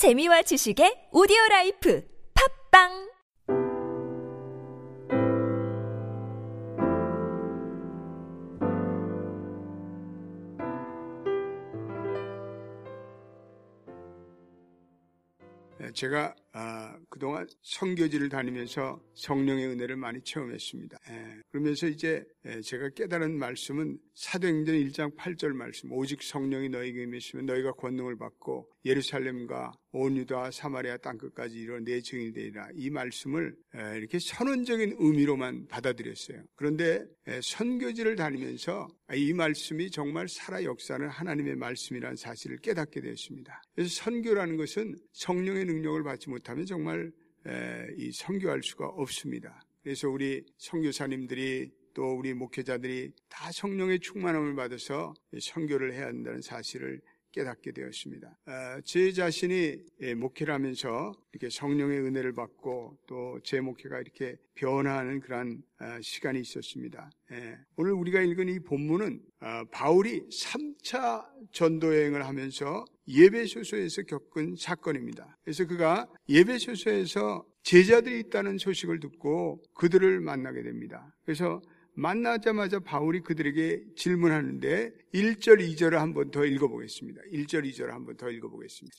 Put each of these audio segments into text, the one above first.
재미와 지식의 오디오 라이프 팟빵! 예, 제가 아, 그동안 선교지를 다니면서 성령의 은혜를 많이 체험했습니다. 예, 그러면서 이제 예, 제가 깨달은 말씀은 사도행전 1장 8절 말씀 오직 성령이 너희에게 임하시면 너희가 권능을 받고 예루살렘과 온 유다 사마리아 땅끝까지 이르러 내 증인이 되리라 이 말씀을 예, 이렇게 선언적인 의미로만 받아들였어요. 그런데 예, 선교지를 다니면서 이 말씀이 정말 살아 역사는 하나님의 말씀이라는 사실을 깨닫게 되었습니다. 그래서 선교라는 것은 성령의 능력을 받지 못 하면 정말 이 선교할 수가 없습니다. 그래서 우리 선교사님들이 또 우리 목회자들이 다 성령의 충만함을 받아서 선교를 해야 한다는 사실을 깨닫게 되었습니다. 제 자신이 목회를 하면서 이렇게 성령의 은혜를 받고 또 제 목회가 이렇게 변화하는 그러한 시간이 있었습니다. 오늘 우리가 읽은 이 본문은 바울이 3차 전도 여행을 하면서 예배소서에서 겪은 사건입니다. 그래서 그가 예배소서에서 제자들이 있다는 소식을 듣고 그들을 만나게 됩니다. 그래서 만나자마자 바울이 그들에게 질문하는데 1절, 2절을 한번 더 읽어보겠습니다. 1절, 2절을 한번 더 읽어보겠습니다.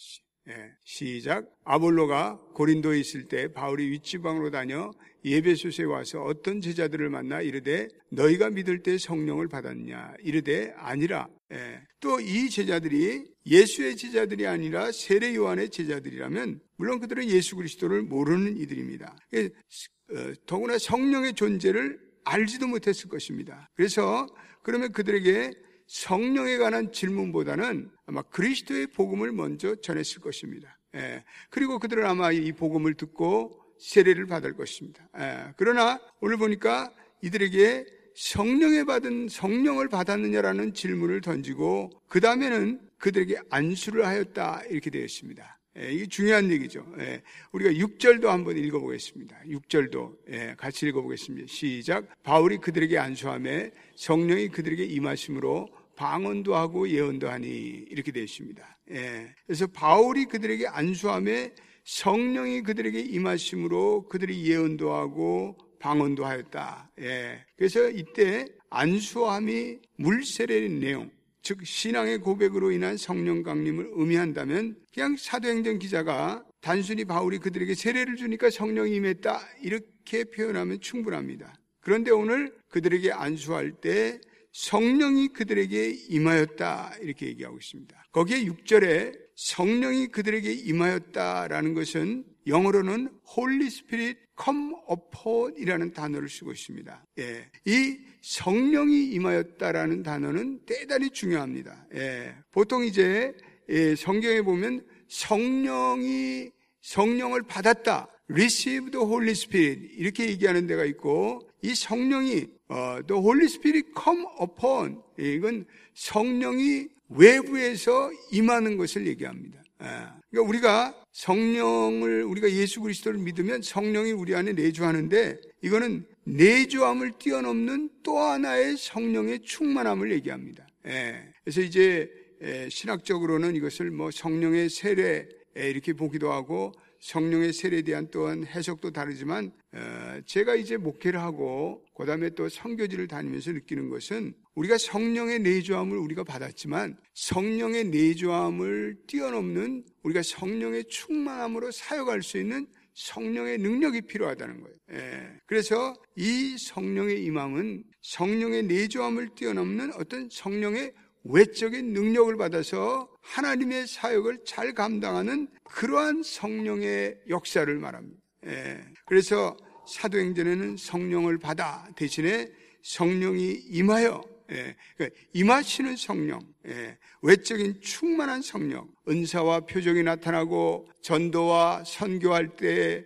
예, 시작. 아볼로가 고린도에 있을 때 바울이 윗지방으로 다녀 예배소에 와서 어떤 제자들을 만나 이르되 너희가 믿을 때 성령을 받았냐 이르되 아니라 예, 또이 제자들이 예수의 제자들이 아니라 세례 요한의 제자들이라면 물론 그들은 예수 그리스도를 모르는 이들입니다. 예, 어, 더구나 성령의 존재를 알지도 못했을 것입니다. 그래서 그러면 그들에게 성령에 관한 질문보다는 아마 그리스도의 복음을 먼저 전했을 것입니다. 예. 그리고 그들은 아마 이 복음을 듣고 세례를 받을 것입니다. 예. 그러나 오늘 보니까 이들에게 성령에 받은 성령을 받았느냐라는 질문을 던지고 그 다음에는 그들에게 안수를 하였다 이렇게 되어 있습니다. 예, 이게 중요한 얘기죠. 예, 우리가 6절도 한번 읽어보겠습니다. 6절도 예, 같이 읽어보겠습니다. 시작. 바울이 그들에게 안수함에 성령이 그들에게 임하심으로 방언도 하고 예언도 하니 이렇게 되어 있습니다. 예, 그래서 바울이 그들에게 안수함에 성령이 그들에게 임하심으로 그들이 예언도 하고 방언도 하였다. 예, 그래서 이때 안수함이 물세례의 내용, 즉 신앙의 고백으로 인한 성령 강림을 의미한다면 그냥 사도행전 기자가 단순히 바울이 그들에게 세례를 주니까 성령이 임했다 이렇게 표현하면 충분합니다. 그런데 오늘 그들에게 안수할 때 성령이 그들에게 임하였다 이렇게 얘기하고 있습니다. 거기에 6절에 성령이 그들에게 임하였다라는 것은 영어로는 Holy Spirit come upon이라는 단어를 쓰고 있습니다. 예. 이 성령이 임하였다라는 단어는 대단히 중요합니다. 예. 보통 이제 예, 성경에 보면 성령이 성령을 받았다. receive the Holy Spirit 이렇게 얘기하는 데가 있고 이 성령이 어, the Holy Spirit come upon 이건 성령이 외부에서 임하는 것을 얘기합니다. 예. 그러니까 우리가 성령을 우리가 예수 그리스도를 믿으면 성령이 우리 안에 내주하는데 이거는 내주함을 뛰어넘는 또 하나의 성령의 충만함을 얘기합니다. 예. 그래서 이제 예, 신학적으로는 이것을 뭐 성령의 세례 이렇게 보기도 하고 성령의 세례에 대한 또한 해석도 다르지만 어, 제가 이제 목회를 하고 그다음에 또 성교지를 다니면서 느끼는 것은 우리가 성령의 내주함을 우리가 받았지만 성령의 내주함을 뛰어넘는 우리가 성령의 충만함으로 사역할 수 있는 성령의 능력이 필요하다는 거예요. 예. 그래서 이 성령의 임함은 성령의 내주함을 뛰어넘는 어떤 성령의 외적인 능력을 받아서 하나님의 사역을 잘 감당하는 그러한 성령의 역사를 말합니다. 예. 그래서 사도행전에는 성령을 받아 대신에 성령이 임하여 예. 그러니까 임하시는 성령, 예. 외적인 충만한 성령, 은사와 표정이 나타나고 전도와 선교할 때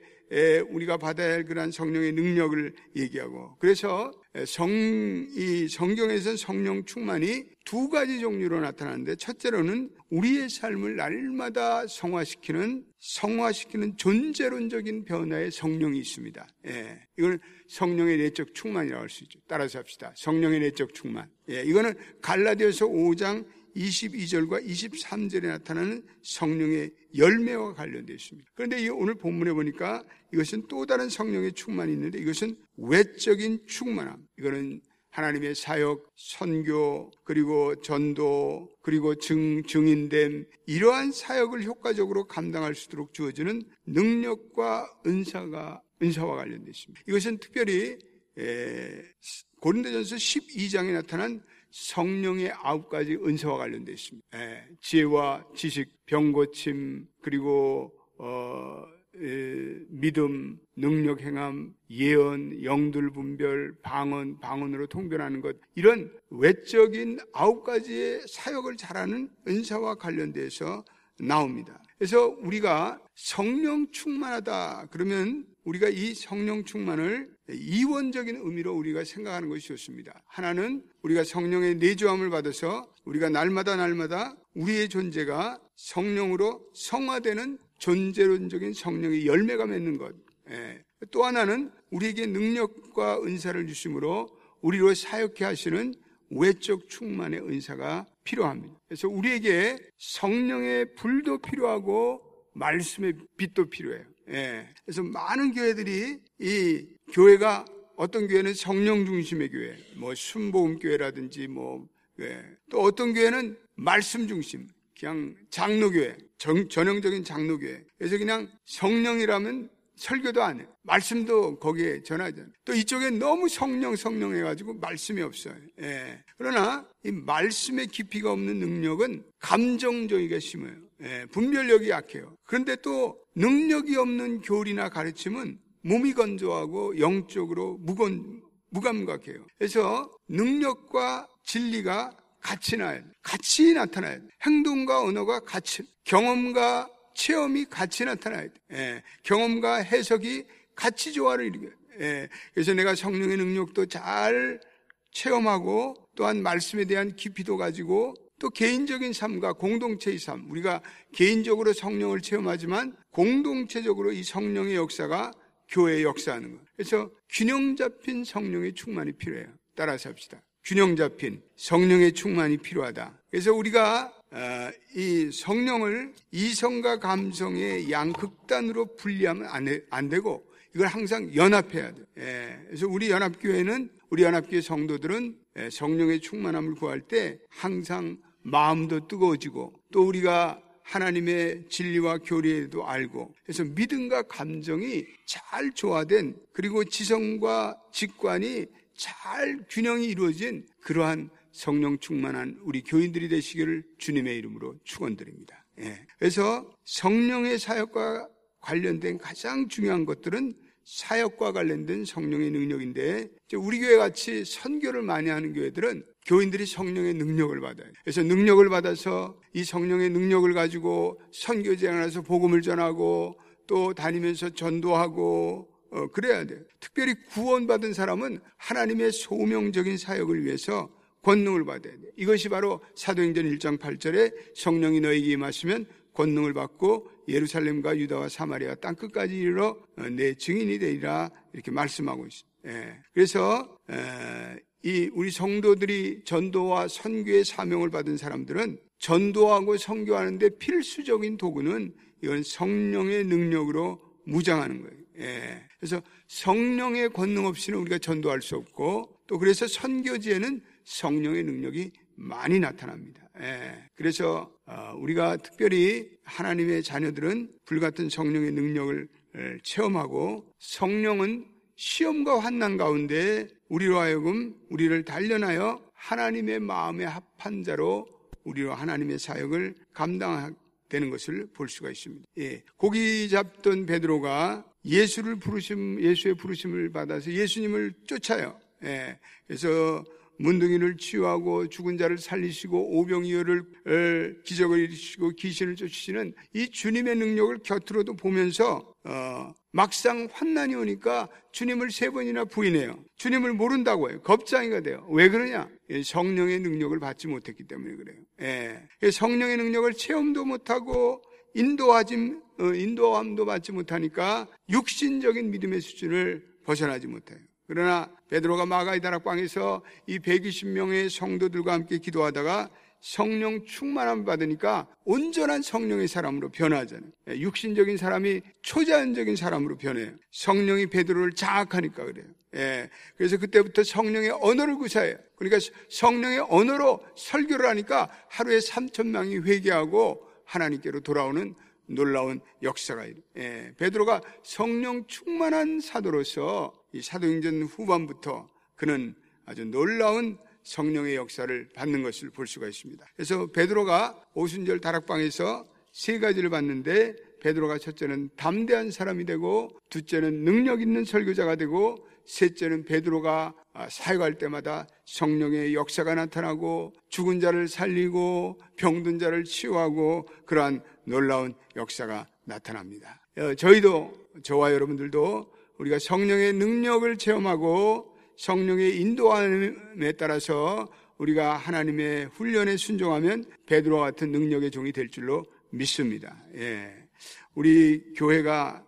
우리가 받아야 할 그러한 성령의 능력을 얘기하고 그래서 성, 이 성경에서 성령 충만이 두 가지 종류로 나타나는데 첫째로는 우리의 삶을 날마다 성화시키는 성화시키는 존재론적인 변화의 성령이 있습니다. 예, 이거는 성령의 내적 충만이라고 할 수 있죠. 따라서 합시다. 성령의 내적 충만. 예, 이거는 갈라디아서 5장 22절과 23절에 나타나는 성령의 열매와 관련되어 있습니다. 그런데 오늘 본문에 보니까 이것은 또 다른 성령의 충만이 있는데 이것은 외적인 충만함. 이거는 하나님의 사역, 선교, 그리고 전도, 그리고 증, 증인됨, 이러한 사역을 효과적으로 감당할 수 있도록 주어지는 능력과 은사가, 은사와 관련되어 있습니다. 이것은 특별히, 고린도전서 12장에 나타난 성령의 아홉 가지 은사와 관련되어 있습니다. 에, 지혜와 지식, 병고침, 그리고 어, 에, 믿음, 능력 행함, 예언, 영들 분별, 방언, 방언으로 통변하는 것 이런 외적인 아홉 가지의 사역을 잘하는 은사와 관련돼서 나옵니다. 그래서 우리가 성령 충만하다 그러면 우리가 이 성령 충만을 이원적인 의미로 우리가 생각하는 것이 좋습니다. 하나는 우리가 성령의 내주함을 받아서 우리가 날마다 날마다 우리의 존재가 성령으로 성화되는 존재론적인 성령의 열매가 맺는 것. 예. 또 하나는 우리에게 능력과 은사를 주심으로 우리로 사역해 하시는 외적 충만의 은사가 필요합니다. 그래서 우리에게 성령의 불도 필요하고 말씀의 빛도 필요해요. 예. 그래서 많은 교회들이 이 교회가 어떤 교회는 성령 중심의 교회, 뭐 순복음 교회라든지 뭐, 예. 또 어떤 교회는 말씀 중심, 그냥 장로교회, 정, 전형적인 장로교회. 그래서 그냥 성령이라면 설교도 안 해. 말씀도 거기에 전하잖아요. 또 이쪽에 너무 성령, 성령 해가지고 말씀이 없어요. 예. 그러나 이 말씀의 깊이가 없는 능력은 감정적이가 심해요. 예. 분별력이 약해요. 그런데 또 능력이 없는 교리나 가르침은 몸이 건조하고 영적으로 무건, 무감각해요. 그래서 능력과 진리가 같이 나요. 같이 나타나요. 행동과 언어가 같이, 경험과 체험이 같이 나타나야 돼. 예, 경험과 해석이 같이 조화를 이루게. 예, 그래서 내가 성령의 능력도 잘 체험하고 또한 말씀에 대한 깊이도 가지고 또 개인적인 삶과 공동체의 삶, 우리가 개인적으로 성령을 체험하지만 공동체적으로 이 성령의 역사가 교회에 역사하는 것. 그래서 균형 잡힌 성령의 충만이 필요해요. 따라서 합시다. 균형 잡힌 성령의 충만이 필요하다. 그래서 우리가 어, 이 성령을 이성과 감성의 양극단으로 분리하면 안, 되고 이걸 항상 연합해야 돼. 예, 그래서 우리 연합교회는 우리 연합교회 성도들은 예, 성령의 충만함을 구할 때 항상 마음도 뜨거워지고 또 우리가 하나님의 진리와 교리에도 알고 그래서 믿음과 감정이 잘 조화된 그리고 지성과 직관이 잘 균형이 이루어진 그러한 성령 충만한 우리 교인들이 되시기를 주님의 이름으로 축원드립니다. 예. 그래서 성령의 사역과 관련된 가장 중요한 것들은 사역과 관련된 성령의 능력인데 우리 교회 같이 선교를 많이 하는 교회들은 교인들이 성령의 능력을 받아요. 그래서 능력을 받아서 이 성령의 능력을 가지고 선교제에 나서 복음을 전하고 또 다니면서 전도하고 어, 그래야 돼요. 특별히 구원받은 사람은 하나님의 소명적인 사역을 위해서 권능을 받아야 돼요. 이것이 바로 사도행전 1장 8절에 성령이 너에게 임하시면 권능을 받고 예루살렘과 유다와 사마리아 땅 끝까지 이르러 어, 내 증인이 되리라 이렇게 말씀하고 있습니다. 예. 그래서 이 우리 성도들이 전도와 선교의 사명을 받은 사람들은 전도하고 선교하는데 필수적인 도구는 이건 성령의 능력으로 무장하는 거예요. 예. 그래서 성령의 권능 없이는 우리가 전도할 수 없고 또 그래서 선교지에는 성령의 능력이 많이 나타납니다. 예. 그래서 어, 우리가 특별히 하나님의 자녀들은 불같은 성령의 능력을 체험하고 성령은 시험과 환난 가운데 우리로 하여금 우리를 단련하여 하나님의 마음에 합한 자로 우리로 하나님의 사역을 감당되는 것을 볼 수가 있습니다. 예. 고기 잡던 베드로가 예수를 부르심 예수의 부르심을 받아서 예수님을 쫓아요. 예. 그래서 문둥이를 치유하고 죽은 자를 살리시고 오병이어를 기적을 이루시고 귀신을 쫓으시는 이 주님의 능력을 곁으로도 보면서 어, 막상 환난이 오니까 주님을 세 번이나 부인해요. 주님을 모른다고 해요. 겁장이가 돼요. 왜 그러냐? 성령의 능력을 받지 못했기 때문에 그래요. 예. 성령의 능력을 체험도 못하고 인도하지 어, 인도함도 받지 못하니까 육신적인 믿음의 수준을 벗어나지 못해요. 그러나 베드로가 마가이 다락 방에서 이 120명의 성도들과 함께 기도하다가 성령 충만함 받으니까 온전한 성령의 사람으로 변하잖아요. 예, 육신적인 사람이 초자연적인 사람으로 변해요. 성령이 베드로를 장악하니까 그래요. 예, 그래서 그때부터 성령의 언어를 구사해요. 그러니까 성령의 언어로 설교를 하니까 하루에 3천 명이 회개하고 하나님께로 돌아오는 놀라운 역사가 예, 베드로가 성령 충만한 사도로서 이 사도행전 후반부터 그는 아주 놀라운 성령의 역사를 받는 것을 볼 수가 있습니다. 그래서 베드로가 오순절 다락방에서 세 가지를 봤는데 베드로가 첫째는 담대한 사람이 되고 둘째는 능력 있는 설교자가 되고 셋째는 베드로가 사역할 때마다 성령의 역사가 나타나고 죽은 자를 살리고 병든 자를 치유하고 그러한 놀라운 역사가 나타납니다. 어, 저희도 저와 여러분들도 우리가 성령의 능력을 체험하고 성령의 인도함에 따라서 우리가 하나님의 훈련에 순종하면 베드로와 같은 능력의 종이 될 줄로 믿습니다. 예. 우리 교회가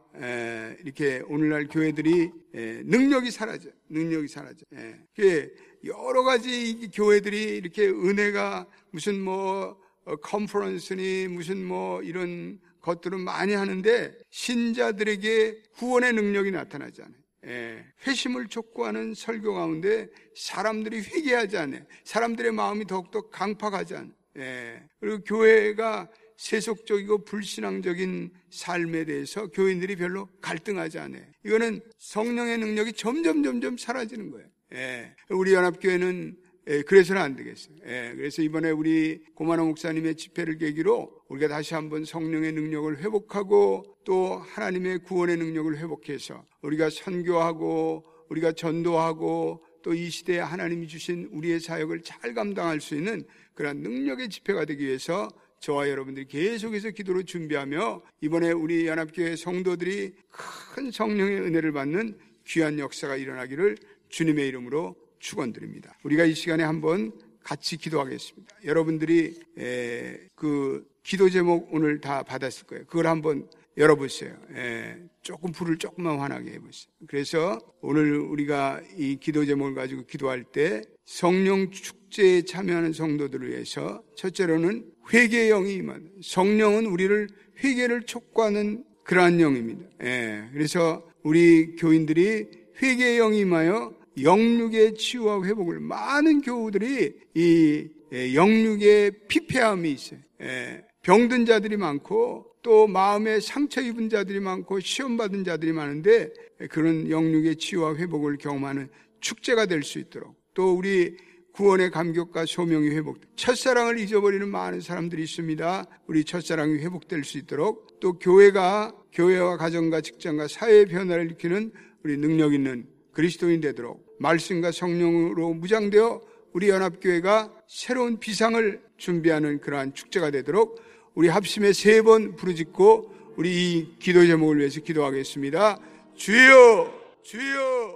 이렇게 오늘날 교회들이 능력이 사라져, 능력이 사라져. 예. 여러 가지 교회들이 이렇게 은혜가 무슨 뭐 어, 컨퍼런스니 무슨 뭐 이런 것들은 많이 하는데 신자들에게 구원의 능력이 나타나지 않아요. 예, 회심을 촉구하는 설교 가운데 사람들이 회개하지 않아요. 사람들의 마음이 더욱더 강팍하지 않아요. 예, 그리고 교회가 세속적이고 불신앙적인 삶에 대해서 교인들이 별로 갈등하지 않아요. 이거는 성령의 능력이 점점 점점 사라지는 거예요. 예, 우리 연합교회는 예, 그래서는 안 되겠어요. 예, 그래서 이번에 우리 고만호 목사님의 집회를 계기로 우리가 다시 한번 성령의 능력을 회복하고 또 하나님의 구원의 능력을 회복해서 우리가 선교하고 우리가 전도하고 또 이 시대에 하나님이 주신 우리의 사역을 잘 감당할 수 있는 그런 능력의 집회가 되기 위해서 저와 여러분들이 계속해서 기도로 준비하며 이번에 우리 연합교회 성도들이 큰 성령의 은혜를 받는 귀한 역사가 일어나기를 주님의 이름으로 축원드립니다. 우리가 이 시간에 한번 같이 기도하겠습니다. 여러분들이 그 기도 제목 오늘 다 받았을 거예요. 그걸 한번 열어보세요. 예, 조금 불을 조금만 환하게 해보세요. 그래서 오늘 우리가 이 기도 제목을 가지고 기도할 때 성령 축제에 참여하는 성도들을 위해서 첫째로는 회개의 영이 임한 성령은 우리를 회개를 촉구하는 그러한 영입니다. 예, 그래서 우리 교인들이 회개의 영이 임하여 영육의 치유와 회복을 많은 교우들이 이 예, 영육의 피폐함이 있어요. 예, 병든 자들이 많고 또 마음에 상처 입은 자들이 많고 시험 받은 자들이 많은데 그런 영육의 치유와 회복을 경험하는 축제가 될 수 있도록 또 우리 구원의 감격과 소명이 회복, 첫사랑을 잊어버리는 많은 사람들이 있습니다. 우리 첫사랑이 회복될 수 있도록 또 교회가 교회와 가정과 직장과 사회의 변화를 일으키는 우리 능력 있는 그리스도인 되도록 말씀과 성령으로 무장되어 우리 연합교회가 새로운 비상을 준비하는 그러한 축제가 되도록 우리 합심에 세 번 부르짖고 우리 이 기도 제목을 위해서 기도하겠습니다. 주여, 주여,